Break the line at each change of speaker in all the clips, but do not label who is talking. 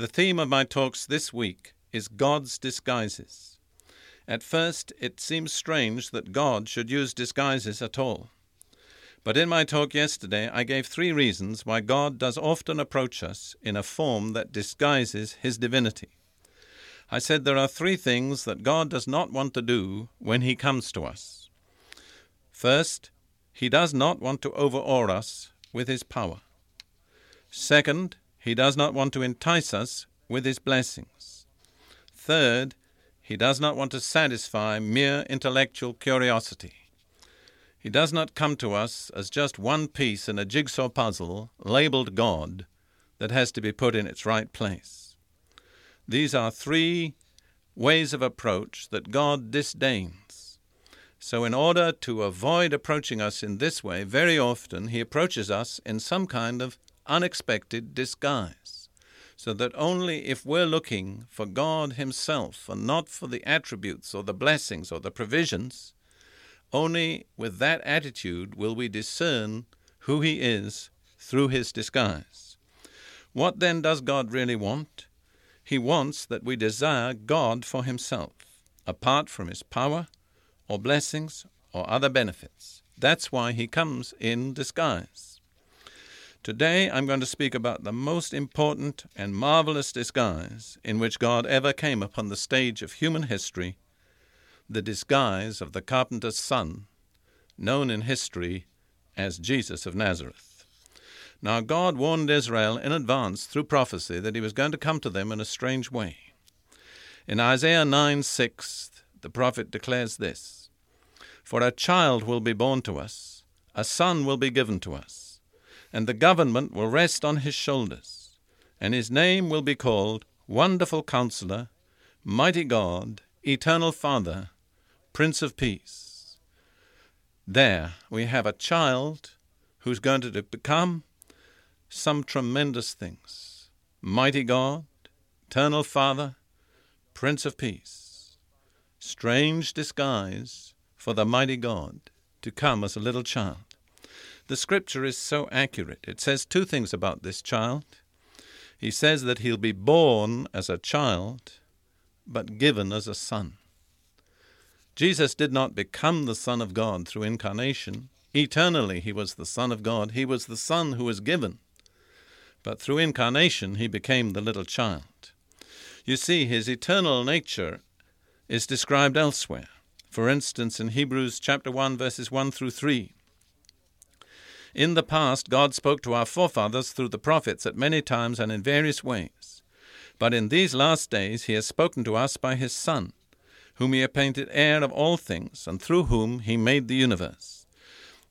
The theme of my talks this week is God's disguises. At first, it seems strange that God should use disguises at all. But in my talk yesterday, I gave three reasons why God does often approach us in a form that disguises his divinity. I said there are three things that God does not want to do when he comes to us. First, he does not want to overawe us with his power. Second, he does not want to entice us with his blessings. Third, he does not want to satisfy mere intellectual curiosity. He does not come to us as just one piece in a jigsaw puzzle labeled God that has to be put in its right place. These are three ways of approach that God disdains. So, in order to avoid approaching us in this way, very often He approaches us in some kind of unexpected disguise, so that only if we're looking for God Himself and not for the attributes or the blessings or the provisions, only with that attitude will we discern who He is through His disguise. What then does God really want? He wants that we desire God for Himself, apart from His power or blessings or other benefits. That's why He comes in disguise. Today I'm going to speak about the most important and marvelous disguise in which God ever came upon the stage of human history the disguise of the carpenter's son, known in history as Jesus of Nazareth. Now, God warned Israel in advance through prophecy that he was going to come to them in a strange way. In Isaiah 9 6, the prophet declares this For a child will be born to us, a son will be given to us and the government will rest on his shoulders, and his name will be called Wonderful Counselor, Mighty God, Eternal Father, Prince of Peace. There we have a child who's going to become some tremendous things. Mighty God, Eternal Father, Prince of Peace. Strange disguise for the mighty God to come as a little child. The scripture is so accurate. It says two things about this child. He says that he'll be born as a child, but given as a son. Jesus did not become the Son of God through incarnation. Eternally, he was the Son of God. He was the Son who was given. But through incarnation, he became the little child. You see, his eternal nature is described elsewhere. For instance, in Hebrews chapter 1, verses 1 through 3. In the past, God spoke to our forefathers through the prophets at many times and in various ways. But in these last days, He has spoken to us by His Son, whom He appointed heir of all things, and through whom He made the universe.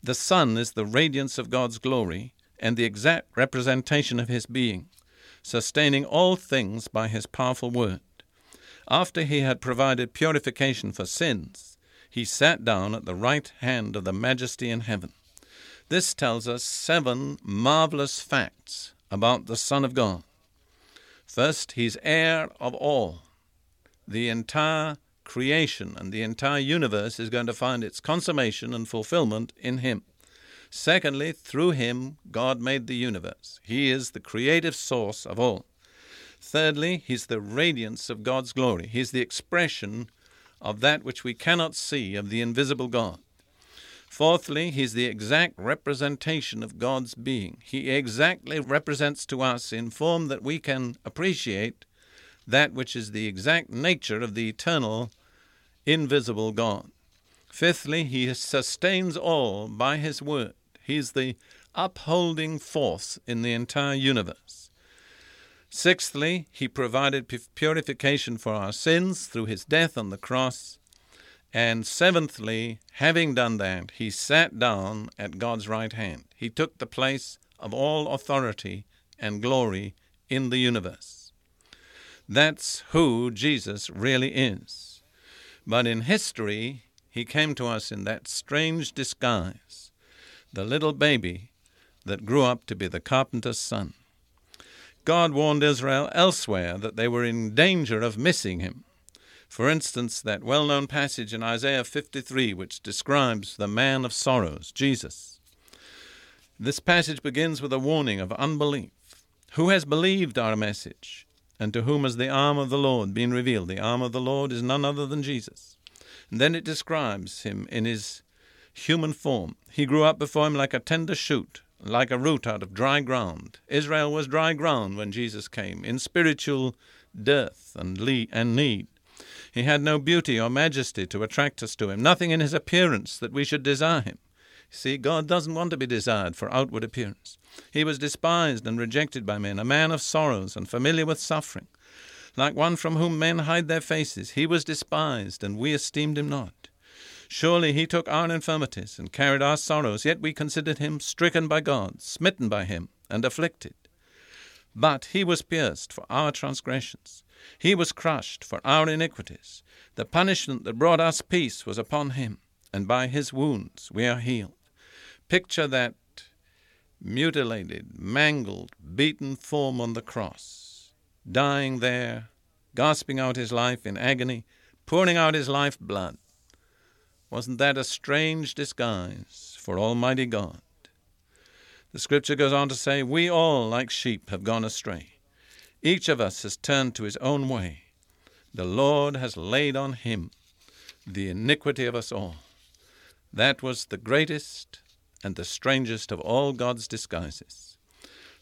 The Son is the radiance of God's glory and the exact representation of His being, sustaining all things by His powerful word. After He had provided purification for sins, He sat down at the right hand of the Majesty in heaven. This tells us seven marvelous facts about the Son of God. First, he's heir of all. The entire creation and the entire universe is going to find its consummation and fulfillment in him. Secondly, through him, God made the universe. He is the creative source of all. Thirdly, he's the radiance of God's glory. He's the expression of that which we cannot see, of the invisible God. Fourthly, he's the exact representation of God's being. He exactly represents to us in form that we can appreciate that which is the exact nature of the eternal, invisible God. Fifthly, he sustains all by his word. He's the upholding force in the entire universe. Sixthly, he provided purification for our sins through his death on the cross. And seventhly, having done that, he sat down at God's right hand. He took the place of all authority and glory in the universe. That's who Jesus really is. But in history, he came to us in that strange disguise, the little baby that grew up to be the carpenter's son. God warned Israel elsewhere that they were in danger of missing him. For instance, that well known passage in Isaiah 53, which describes the man of sorrows, Jesus. This passage begins with a warning of unbelief. Who has believed our message? And to whom has the arm of the Lord been revealed? The arm of the Lord is none other than Jesus. And then it describes him in his human form. He grew up before him like a tender shoot, like a root out of dry ground. Israel was dry ground when Jesus came, in spiritual dearth and, need. He had no beauty or majesty to attract us to him, nothing in his appearance that we should desire him. See, God doesn't want to be desired for outward appearance. He was despised and rejected by men, a man of sorrows and familiar with suffering. Like one from whom men hide their faces, he was despised, and we esteemed him not. Surely he took our infirmities and carried our sorrows, yet we considered him stricken by God, smitten by him, and afflicted. But he was pierced for our transgressions, he was crushed for our iniquities. The punishment that brought us peace was upon him, and by his wounds we are healed. Picture that mutilated, mangled, beaten form on the cross, dying there, gasping out his life in agony, pouring out his life blood. Wasn't that a strange disguise for Almighty God? The scripture goes on to say, We all, like sheep, have gone astray. Each of us has turned to his own way. The Lord has laid on him the iniquity of us all. That was the greatest and the strangest of all God's disguises.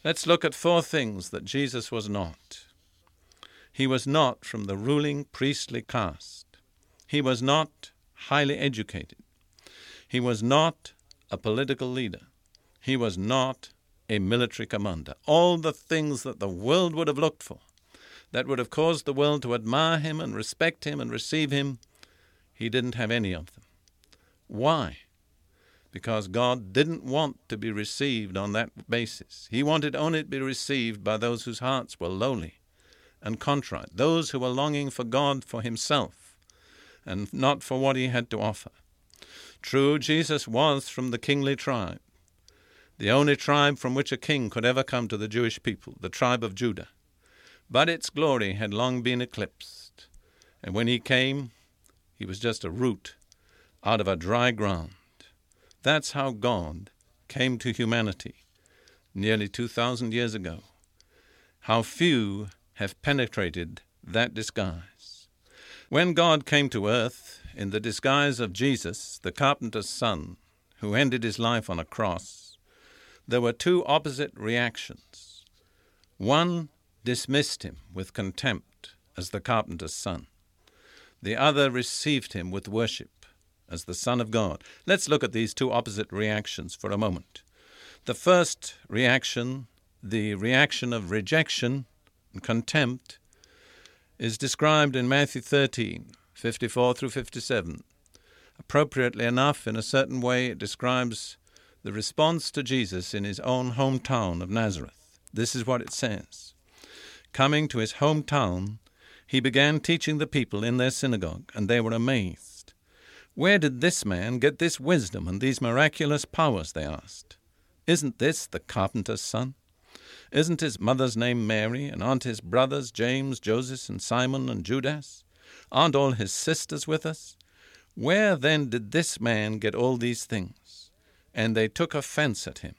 Let's look at four things that Jesus was not. He was not from the ruling priestly caste. He was not highly educated. He was not a political leader. He was not a military commander. All the things that the world would have looked for, that would have caused the world to admire him and respect him and receive him, he didn't have any of them. Why? Because God didn't want to be received on that basis. He wanted only to be received by those whose hearts were lowly and contrite, those who were longing for God for himself and not for what he had to offer. True, Jesus was from the kingly tribe, the only tribe from which a king could ever come to the Jewish people, the tribe of Judah. But its glory had long been eclipsed, and when he came, he was just a root out of a dry ground. That's how God came to humanity nearly 2,000 years ago. How few have penetrated that disguise. When God came to earth in the disguise of Jesus, the carpenter's son, who ended his life on a cross, there were two opposite reactions. One dismissed him with contempt as the carpenter's son. The other received him with worship as the Son of God. Let's look at these two opposite reactions for a moment. The first reaction, the reaction of rejection and contempt, is described in Matthew 13, 54 through 57. Appropriately enough, in a certain way, it describes the response to Jesus in his own hometown of Nazareth. This is what it says Coming to his hometown, he began teaching the people in their synagogue, and they were amazed. Where did this man get this wisdom and these miraculous powers? they asked. Isn't this the carpenter's son? Isn't his mother's name Mary, and aren't his brothers James, Joseph, and Simon, and Judas? Aren't all his sisters with us? Where then did this man get all these things? And they took offense at him.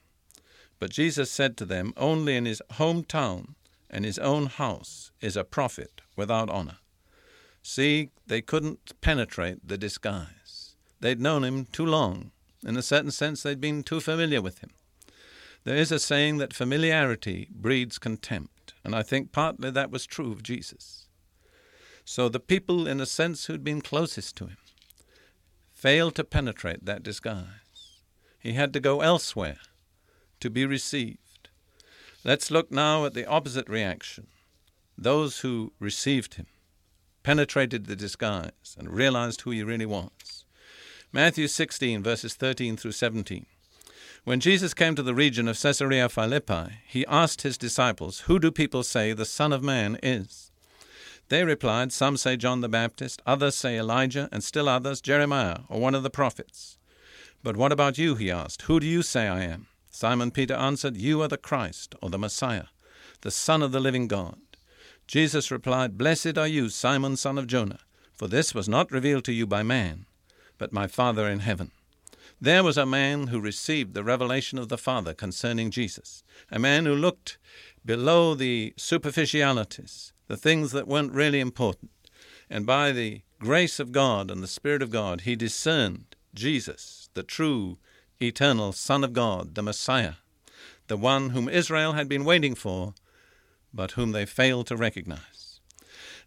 But Jesus said to them, Only in his hometown and his own house is a prophet without honor. See, they couldn't penetrate the disguise. They'd known him too long. In a certain sense, they'd been too familiar with him. There is a saying that familiarity breeds contempt, and I think partly that was true of Jesus. So the people, in a sense, who'd been closest to him, failed to penetrate that disguise. He had to go elsewhere to be received. Let's look now at the opposite reaction those who received him, penetrated the disguise, and realized who he really was. Matthew 16, verses 13 through 17. When Jesus came to the region of Caesarea Philippi, he asked his disciples, Who do people say the Son of Man is? They replied, Some say John the Baptist, others say Elijah, and still others Jeremiah or one of the prophets. But what about you? he asked. Who do you say I am? Simon Peter answered, You are the Christ, or the Messiah, the Son of the living God. Jesus replied, Blessed are you, Simon son of Jonah, for this was not revealed to you by man, but my Father in heaven. There was a man who received the revelation of the Father concerning Jesus, a man who looked below the superficialities, the things that weren't really important. And by the grace of God and the Spirit of God, he discerned Jesus, the true, eternal Son of God, the Messiah, the one whom Israel had been waiting for, but whom they failed to recognize.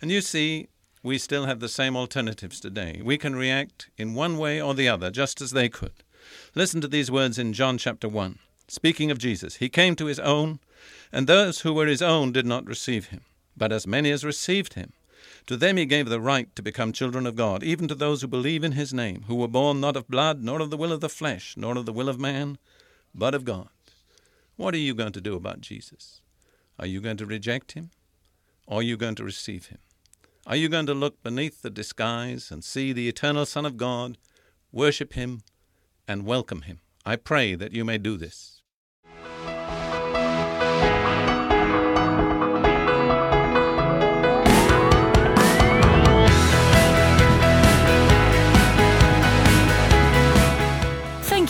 And you see, we still have the same alternatives today. We can react in one way or the other, just as they could. Listen to these words in John chapter 1. Speaking of Jesus, He came to His own, and those who were His own did not receive Him. But as many as received him, to them he gave the right to become children of God, even to those who believe in his name, who were born not of blood, nor of the will of the flesh, nor of the will of man, but of God. What are you going to do about Jesus? Are you going to reject him? Or are you going to receive him? Are you going to look beneath the disguise and see the eternal Son of God, worship him, and welcome him? I pray that you may do this.